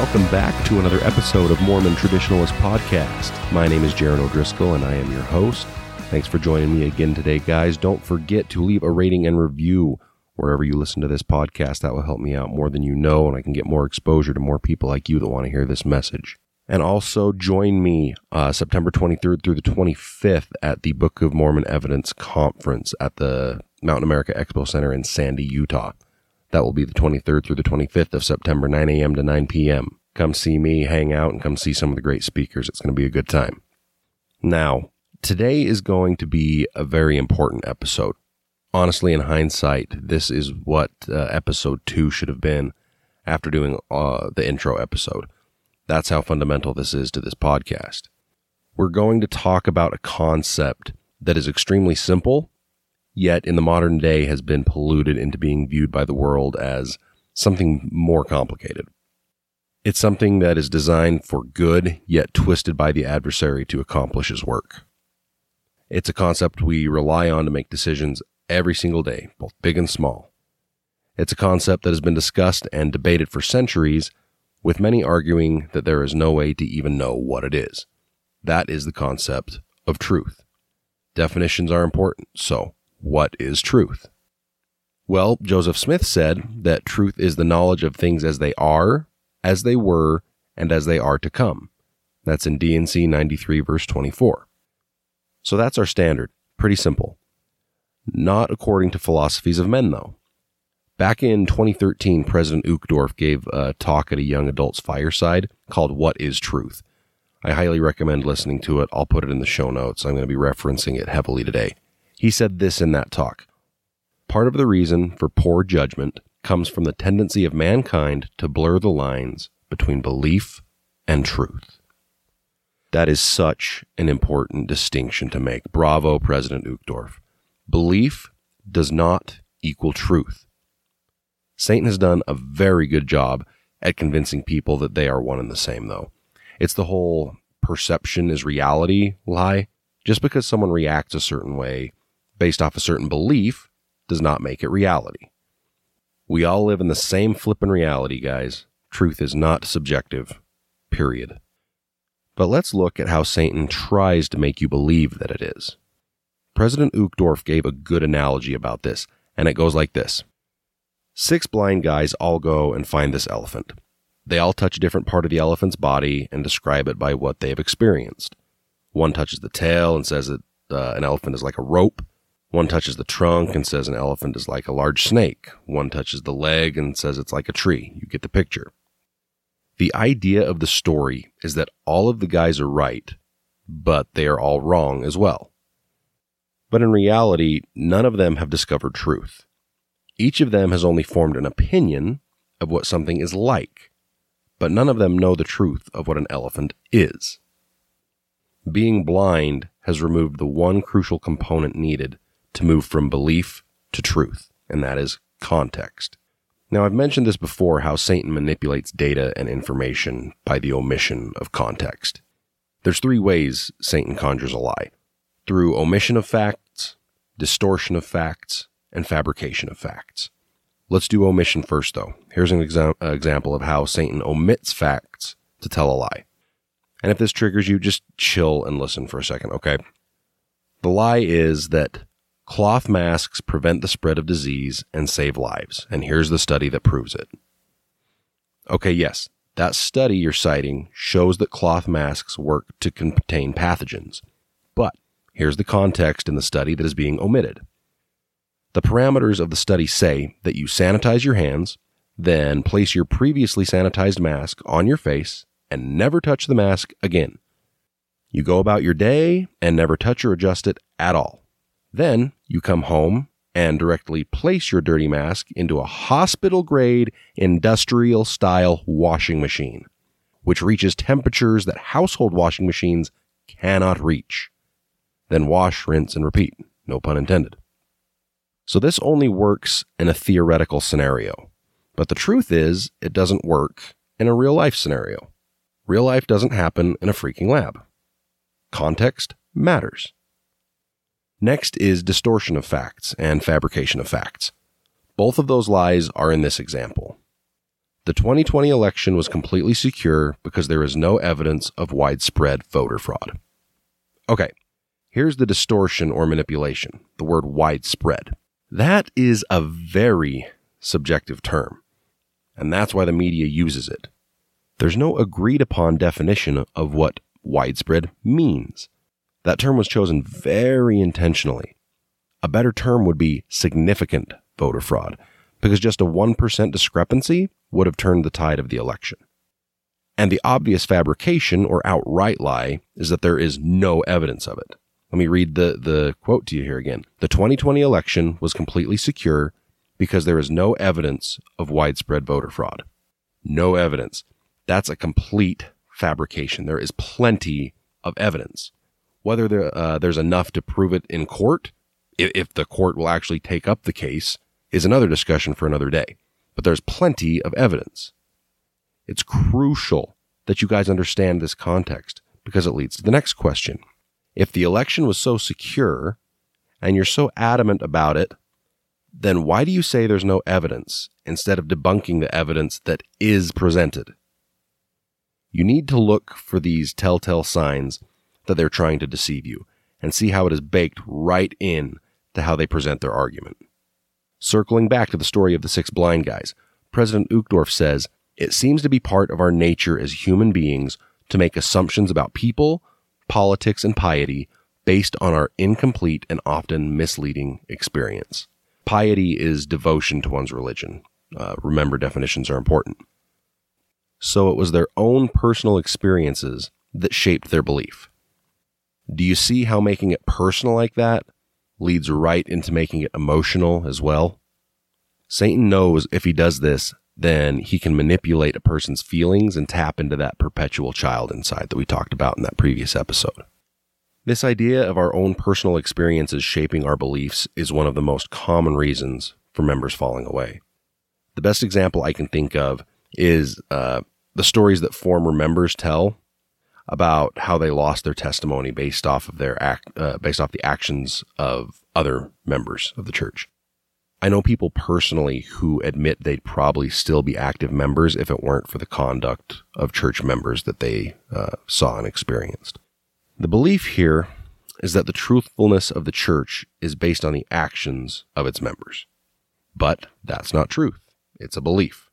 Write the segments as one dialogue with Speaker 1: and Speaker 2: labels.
Speaker 1: Welcome back to another episode of Mormon Traditionalist Podcast. My name is Jaron O'Driscoll and I am your host. Thanks for joining me again today, guys. Don't forget to leave a rating and review wherever you listen to this podcast. That will help me out more than you know, and I can get more exposure to more people like you that want to hear this message. And also join me uh, September 23rd through the 25th at the Book of Mormon Evidence Conference at the Mountain America Expo Center in Sandy, Utah. That will be the 23rd through the 25th of September, 9 a.m. to 9 p.m. Come see me, hang out, and come see some of the great speakers. It's going to be a good time. Now, today is going to be a very important episode. Honestly, in hindsight, this is what uh, episode two should have been after doing uh, the intro episode. That's how fundamental this is to this podcast. We're going to talk about a concept that is extremely simple yet in the modern day has been polluted into being viewed by the world as something more complicated. It's something that is designed for good, yet twisted by the adversary to accomplish his work. It's a concept we rely on to make decisions every single day, both big and small. It's a concept that has been discussed and debated for centuries, with many arguing that there is no way to even know what it is. That is the concept of truth. Definitions are important, so what is truth? Well, Joseph Smith said that truth is the knowledge of things as they are, as they were, and as they are to come. That's in D&C 93, verse 24. So that's our standard. Pretty simple. Not according to philosophies of men, though. Back in 2013, President Uchtdorf gave a talk at a young adult's fireside called What is Truth? I highly recommend listening to it. I'll put it in the show notes. I'm going to be referencing it heavily today. He said this in that talk Part of the reason for poor judgment comes from the tendency of mankind to blur the lines between belief and truth. That is such an important distinction to make. Bravo, President Uchtdorf. Belief does not equal truth. Satan has done a very good job at convincing people that they are one and the same, though. It's the whole perception is reality lie. Just because someone reacts a certain way based off a certain belief does not make it reality. We all live in the same flippin' reality, guys. Truth is not subjective. Period. But let's look at how Satan tries to make you believe that it is. President Uchtdorf gave a good analogy about this, and it goes like this Six blind guys all go and find this elephant. They all touch a different part of the elephant's body and describe it by what they have experienced. One touches the tail and says that uh, an elephant is like a rope. One touches the trunk and says an elephant is like a large snake. One touches the leg and says it's like a tree. You get the picture. The idea of the story is that all of the guys are right, but they are all wrong as well. But in reality, none of them have discovered truth. Each of them has only formed an opinion of what something is like, but none of them know the truth of what an elephant is. Being blind has removed the one crucial component needed to move from belief to truth, and that is context. Now, I've mentioned this before how Satan manipulates data and information by the omission of context. There's three ways Satan conjures a lie through omission of facts, distortion of facts, and fabrication of facts. Let's do omission first, though. Here's an exa- uh, example of how Satan omits facts to tell a lie. And if this triggers you, just chill and listen for a second, okay? The lie is that Cloth masks prevent the spread of disease and save lives. And here's the study that proves it. Okay, yes, that study you're citing shows that cloth masks work to contain pathogens. But here's the context in the study that is being omitted. The parameters of the study say that you sanitize your hands, then place your previously sanitized mask on your face and never touch the mask again. You go about your day and never touch or adjust it at all. Then you come home and directly place your dirty mask into a hospital grade industrial style washing machine, which reaches temperatures that household washing machines cannot reach. Then wash, rinse, and repeat. No pun intended. So this only works in a theoretical scenario. But the truth is, it doesn't work in a real life scenario. Real life doesn't happen in a freaking lab. Context matters. Next is distortion of facts and fabrication of facts. Both of those lies are in this example. The 2020 election was completely secure because there is no evidence of widespread voter fraud. Okay, here's the distortion or manipulation the word widespread. That is a very subjective term, and that's why the media uses it. There's no agreed upon definition of what widespread means. That term was chosen very intentionally. A better term would be significant voter fraud, because just a 1% discrepancy would have turned the tide of the election. And the obvious fabrication or outright lie is that there is no evidence of it. Let me read the, the quote to you here again. The 2020 election was completely secure because there is no evidence of widespread voter fraud. No evidence. That's a complete fabrication. There is plenty of evidence. Whether there, uh, there's enough to prove it in court, if, if the court will actually take up the case, is another discussion for another day. But there's plenty of evidence. It's crucial that you guys understand this context because it leads to the next question. If the election was so secure and you're so adamant about it, then why do you say there's no evidence instead of debunking the evidence that is presented? You need to look for these telltale signs that they're trying to deceive you and see how it is baked right in to how they present their argument. Circling back to the story of the six blind guys, President Uchtdorf says, It seems to be part of our nature as human beings to make assumptions about people, politics, and piety based on our incomplete and often misleading experience. Piety is devotion to one's religion. Uh, remember, definitions are important. So it was their own personal experiences that shaped their belief. Do you see how making it personal like that leads right into making it emotional as well? Satan knows if he does this, then he can manipulate a person's feelings and tap into that perpetual child inside that we talked about in that previous episode. This idea of our own personal experiences shaping our beliefs is one of the most common reasons for members falling away. The best example I can think of is uh, the stories that former members tell about how they lost their testimony based off of their act, uh, based off the actions of other members of the church. I know people personally who admit they'd probably still be active members if it weren't for the conduct of church members that they uh, saw and experienced. The belief here is that the truthfulness of the church is based on the actions of its members. But that's not truth. It's a belief.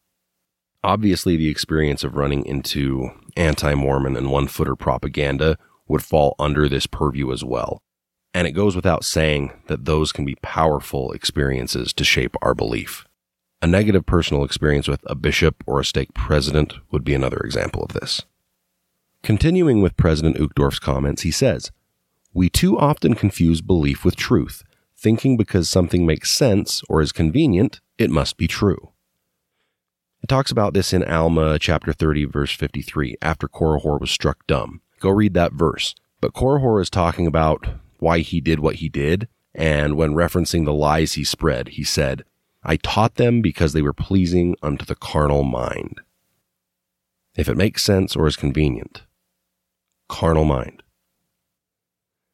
Speaker 1: Obviously, the experience of running into anti Mormon and one footer propaganda would fall under this purview as well. And it goes without saying that those can be powerful experiences to shape our belief. A negative personal experience with a bishop or a stake president would be another example of this. Continuing with President Uchtdorf's comments, he says, We too often confuse belief with truth, thinking because something makes sense or is convenient, it must be true. It talks about this in Alma chapter 30, verse 53, after Korihor was struck dumb. Go read that verse. But Korihor is talking about why he did what he did, and when referencing the lies he spread, he said, I taught them because they were pleasing unto the carnal mind. If it makes sense or is convenient. Carnal mind.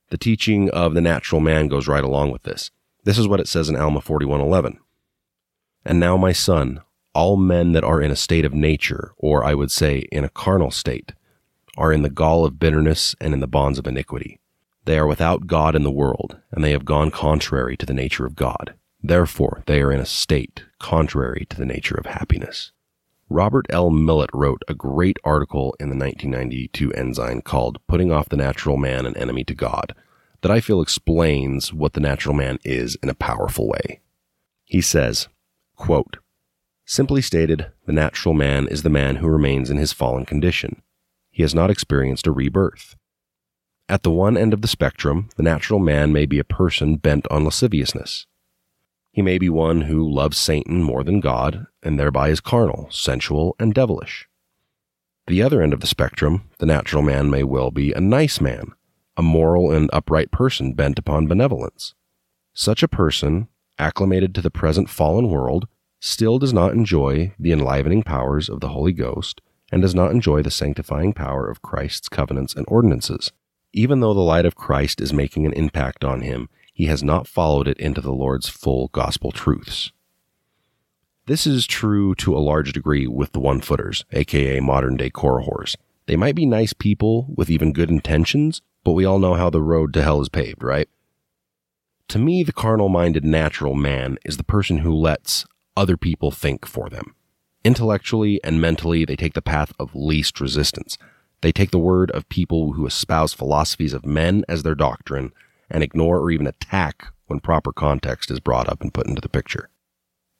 Speaker 1: The teaching of the natural man goes right along with this. This is what it says in Alma 41:11. And now, my son, all men that are in a state of nature, or I would say in a carnal state, are in the gall of bitterness and in the bonds of iniquity. They are without God in the world, and they have gone contrary to the nature of God. Therefore, they are in a state contrary to the nature of happiness. Robert L. Millet wrote a great article in the 1992 Ensign called Putting Off the Natural Man an Enemy to God that I feel explains what the natural man is in a powerful way. He says, quote, Simply stated, the natural man is the man who remains in his fallen condition. He has not experienced a rebirth. At the one end of the spectrum, the natural man may be a person bent on lasciviousness. He may be one who loves Satan more than God, and thereby is carnal, sensual, and devilish. The other end of the spectrum, the natural man may well be a nice man, a moral and upright person bent upon benevolence. Such a person, acclimated to the present fallen world, still does not enjoy the enlivening powers of the Holy Ghost and does not enjoy the sanctifying power of Christ's covenants and ordinances. Even though the light of Christ is making an impact on him, he has not followed it into the Lord's full gospel truths. This is true to a large degree with the one footers, aka modern day Korihors. They might be nice people with even good intentions, but we all know how the road to hell is paved, right? To me, the carnal minded natural man is the person who lets other people think for them. Intellectually and mentally, they take the path of least resistance. They take the word of people who espouse philosophies of men as their doctrine and ignore or even attack when proper context is brought up and put into the picture.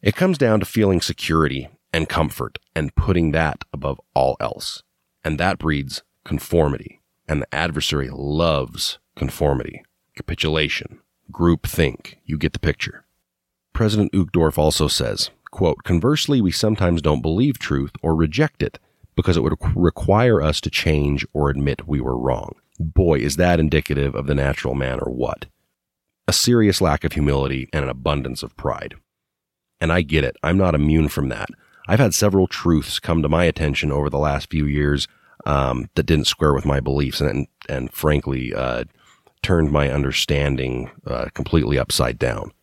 Speaker 1: It comes down to feeling security and comfort and putting that above all else. And that breeds conformity. And the adversary loves conformity, capitulation, groupthink. You get the picture. President Uchtdorf also says, quote, conversely, we sometimes don't believe truth or reject it because it would require us to change or admit we were wrong. Boy, is that indicative of the natural man or what? A serious lack of humility and an abundance of pride. And I get it. I'm not immune from that. I've had several truths come to my attention over the last few years um, that didn't square with my beliefs, and and frankly, uh, turned my understanding uh, completely upside down.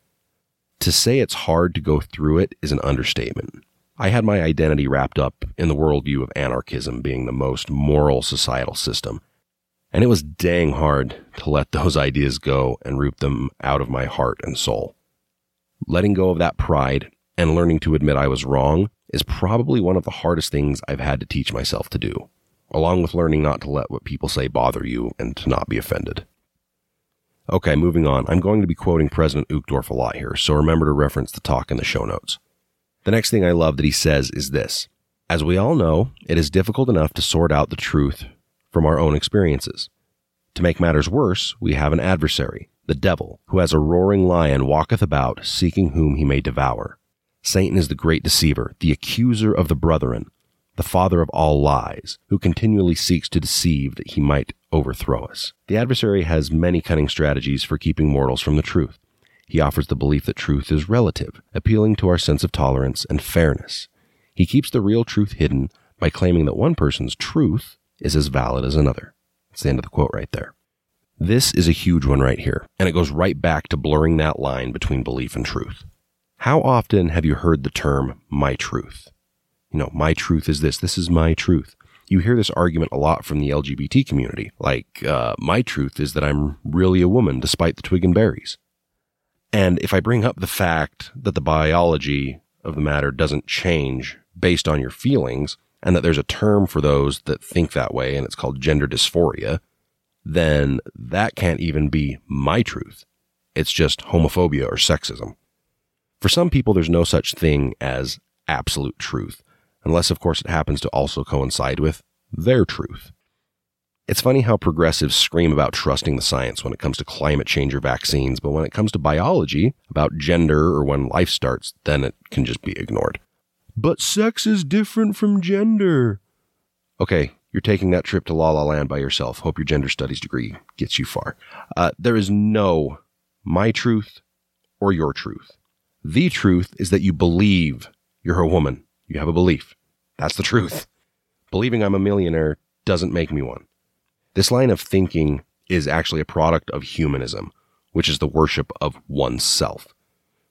Speaker 1: To say it's hard to go through it is an understatement. I had my identity wrapped up in the worldview of anarchism being the most moral societal system, and it was dang hard to let those ideas go and root them out of my heart and soul. Letting go of that pride and learning to admit I was wrong is probably one of the hardest things I've had to teach myself to do, along with learning not to let what people say bother you and to not be offended. Okay, moving on. I'm going to be quoting President Uchtdorf a lot here, so remember to reference the talk in the show notes. The next thing I love that he says is this As we all know, it is difficult enough to sort out the truth from our own experiences. To make matters worse, we have an adversary, the devil, who as a roaring lion walketh about, seeking whom he may devour. Satan is the great deceiver, the accuser of the brethren, the father of all lies, who continually seeks to deceive that he might overthrow us. The adversary has many cunning strategies for keeping mortals from the truth. He offers the belief that truth is relative, appealing to our sense of tolerance and fairness. He keeps the real truth hidden by claiming that one person's truth is as valid as another. That's the end of the quote right there. This is a huge one right here, and it goes right back to blurring that line between belief and truth. How often have you heard the term my truth? You know, my truth is this, this is my truth. You hear this argument a lot from the LGBT community, like, uh, my truth is that I'm really a woman despite the twig and berries. And if I bring up the fact that the biology of the matter doesn't change based on your feelings, and that there's a term for those that think that way, and it's called gender dysphoria, then that can't even be my truth. It's just homophobia or sexism. For some people, there's no such thing as absolute truth, unless, of course, it happens to also coincide with their truth. It's funny how progressives scream about trusting the science when it comes to climate change or vaccines, but when it comes to biology, about gender or when life starts, then it can just be ignored. But sex is different from gender. Okay, you're taking that trip to La La Land by yourself. Hope your gender studies degree gets you far. Uh, there is no my truth or your truth. The truth is that you believe you're a woman. You have a belief. That's the truth. Believing I'm a millionaire doesn't make me one. This line of thinking is actually a product of humanism, which is the worship of oneself.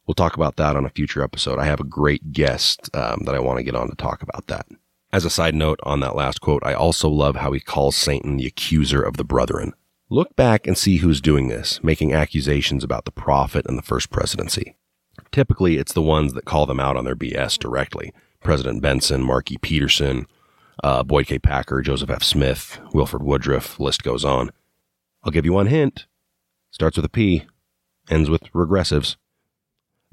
Speaker 1: We'll talk about that on a future episode. I have a great guest um, that I want to get on to talk about that. As a side note on that last quote, I also love how he calls Satan the accuser of the brethren. Look back and see who's doing this, making accusations about the prophet and the first presidency. Typically, it's the ones that call them out on their BS directly. President Benson, Mark E. Petersen, uh, Boyd K. Packer, Joseph F. Smith, Wilford Woodruff, list goes on. I'll give you one hint. Starts with a P, ends with regressives.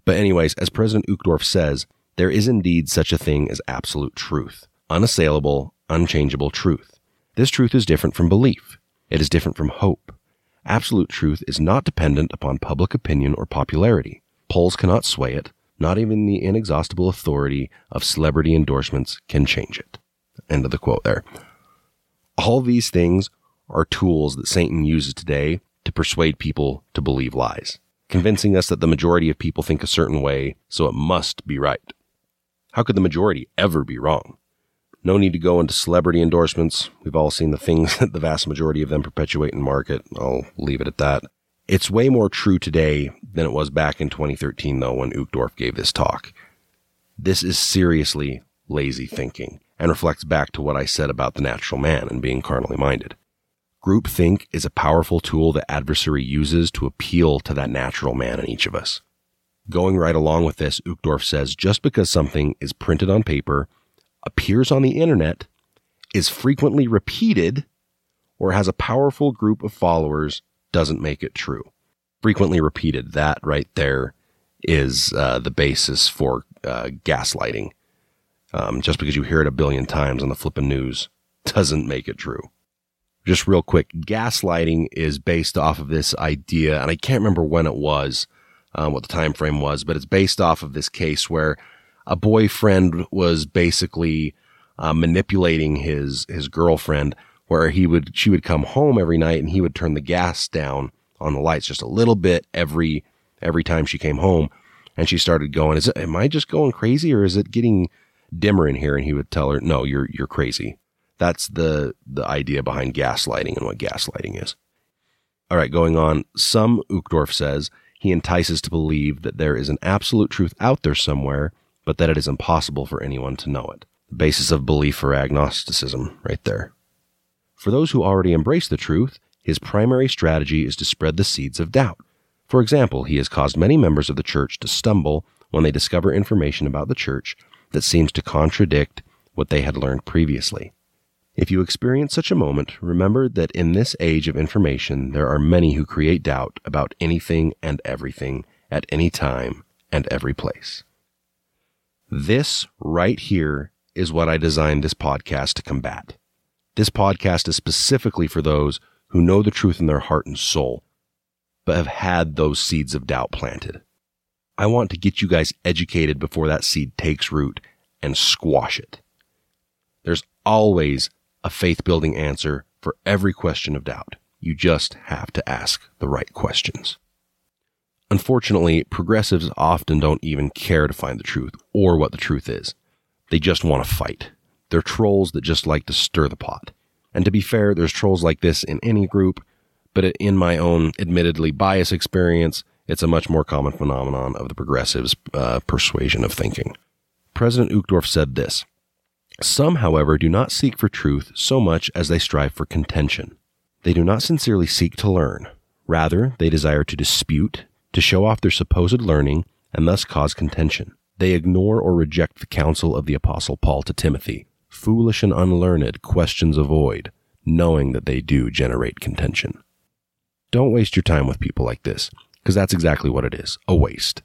Speaker 1: But anyways, as President Uchtdorf says, there is indeed such a thing as absolute truth unassailable, unchangeable truth. This truth is different from belief. It is different from hope. Absolute truth is not dependent upon public opinion or popularity. Polls cannot sway it. Not even the inexhaustible authority of celebrity endorsements can change it. End of the quote there. All these things are tools that Satan uses today to persuade people to believe lies, convincing us that the majority of people think a certain way, so it must be right. How could the majority ever be wrong? No need to go into celebrity endorsements. We've all seen the things that the vast majority of them perpetuate and market. I'll leave it at that. It's way more true today than it was back in 2013, though, when Uchtdorf gave this talk. This is seriously lazy thinking and reflects back to what I said about the natural man and being carnally minded. Groupthink is a powerful tool the adversary uses to appeal to that natural man in each of us. Going right along with this, Uchtdorf says just because something is printed on paper, appears on the internet, is frequently repeated, or has a powerful group of followers doesn't make it true. Frequently repeated, that right there is uh, the basis for uh, gaslighting. Um, just because you hear it a billion times on the flippin' news doesn't make it true. Just real quick, gaslighting is based off of this idea, and I can't remember when it was, um, what the time frame was, but it's based off of this case where a boyfriend was basically uh, manipulating his his girlfriend, where he would she would come home every night and he would turn the gas down on the lights just a little bit every every time she came home, and she started going, "Is it? Am I just going crazy, or is it getting dimmer in here?" And he would tell her, "No, you're you're crazy." That's the, the idea behind gaslighting and what gaslighting is. All right, going on. Some, Uchtdorf says, he entices to believe that there is an absolute truth out there somewhere, but that it is impossible for anyone to know it. The basis of belief for agnosticism, right there. For those who already embrace the truth, his primary strategy is to spread the seeds of doubt. For example, he has caused many members of the church to stumble when they discover information about the church that seems to contradict what they had learned previously. If you experience such a moment, remember that in this age of information, there are many who create doubt about anything and everything at any time and every place. This right here is what I designed this podcast to combat. This podcast is specifically for those who know the truth in their heart and soul, but have had those seeds of doubt planted. I want to get you guys educated before that seed takes root and squash it. There's always a faith building answer for every question of doubt. You just have to ask the right questions. Unfortunately, progressives often don't even care to find the truth or what the truth is. They just want to fight. They're trolls that just like to stir the pot. And to be fair, there's trolls like this in any group, but in my own admittedly biased experience, it's a much more common phenomenon of the progressives' uh, persuasion of thinking. President Uchtdorf said this some, however, do not seek for truth so much as they strive for contention. They do not sincerely seek to learn. Rather, they desire to dispute, to show off their supposed learning, and thus cause contention. They ignore or reject the counsel of the Apostle Paul to Timothy. Foolish and unlearned questions avoid, knowing that they do generate contention. Don't waste your time with people like this, because that's exactly what it is a waste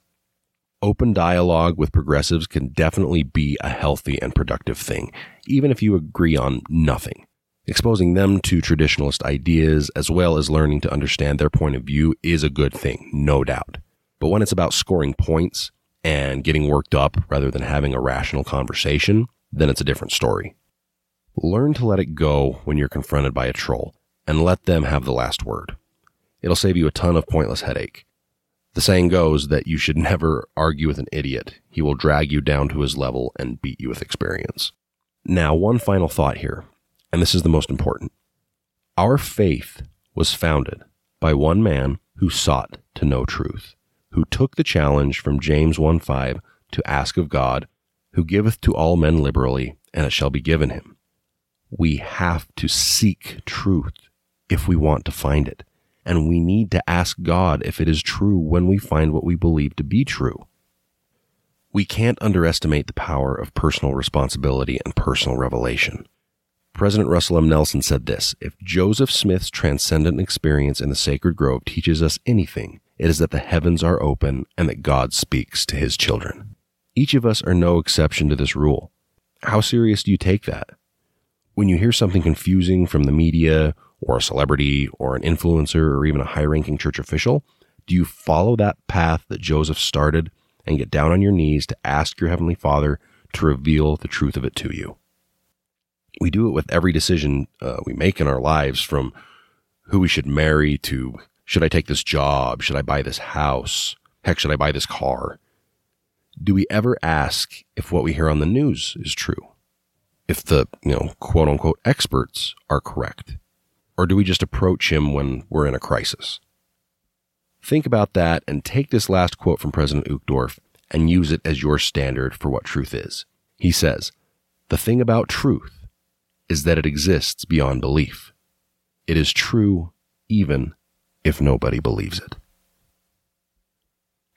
Speaker 1: open dialogue with progressives can definitely be a healthy and productive thing, even if you agree on nothing. Exposing them to traditionalist ideas as well as learning to understand their point of view is a good thing, no doubt. But when it's about scoring points and getting worked up rather than having a rational conversation, then it's a different story. Learn to let it go when you're confronted by a troll and let them have the last word. It'll save you a ton of pointless headache. The saying goes that you should never argue with an idiot. He will drag you down to his level and beat you with experience. Now, one final thought here, and this is the most important. Our faith was founded by one man who sought to know truth, who took the challenge from James 1 5 to ask of God, who giveth to all men liberally, and it shall be given him. We have to seek truth if we want to find it and we need to ask God if it is true when we find what we believe to be true. We can't underestimate the power of personal responsibility and personal revelation. President Russell M. Nelson said this If Joseph Smith's transcendent experience in the sacred grove teaches us anything, it is that the heavens are open and that God speaks to his children. Each of us are no exception to this rule. How serious do you take that? When you hear something confusing from the media or a celebrity or an influencer or even a high ranking church official? Do you follow that path that Joseph started and get down on your knees to ask your Heavenly Father to reveal the truth of it to you? We do it with every decision uh, we make in our lives from who we should marry to should I take this job? Should I buy this house? Heck, should I buy this car? Do we ever ask if what we hear on the news is true? If the, you know, quote unquote experts are correct? Or do we just approach him when we're in a crisis? Think about that and take this last quote from President Uchtdorf and use it as your standard for what truth is. He says, The thing about truth is that it exists beyond belief. It is true even if nobody believes it.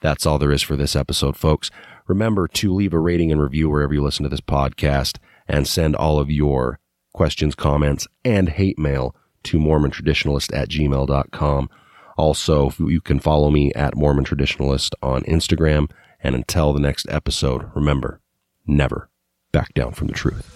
Speaker 1: That's all there is for this episode, folks. Remember to leave a rating and review wherever you listen to this podcast and send all of your questions, comments, and hate mail to Mormon Traditionalist at gmail.com. Also, you can follow me at Mormon Traditionalist on Instagram. And until the next episode, remember, never back down from the truth.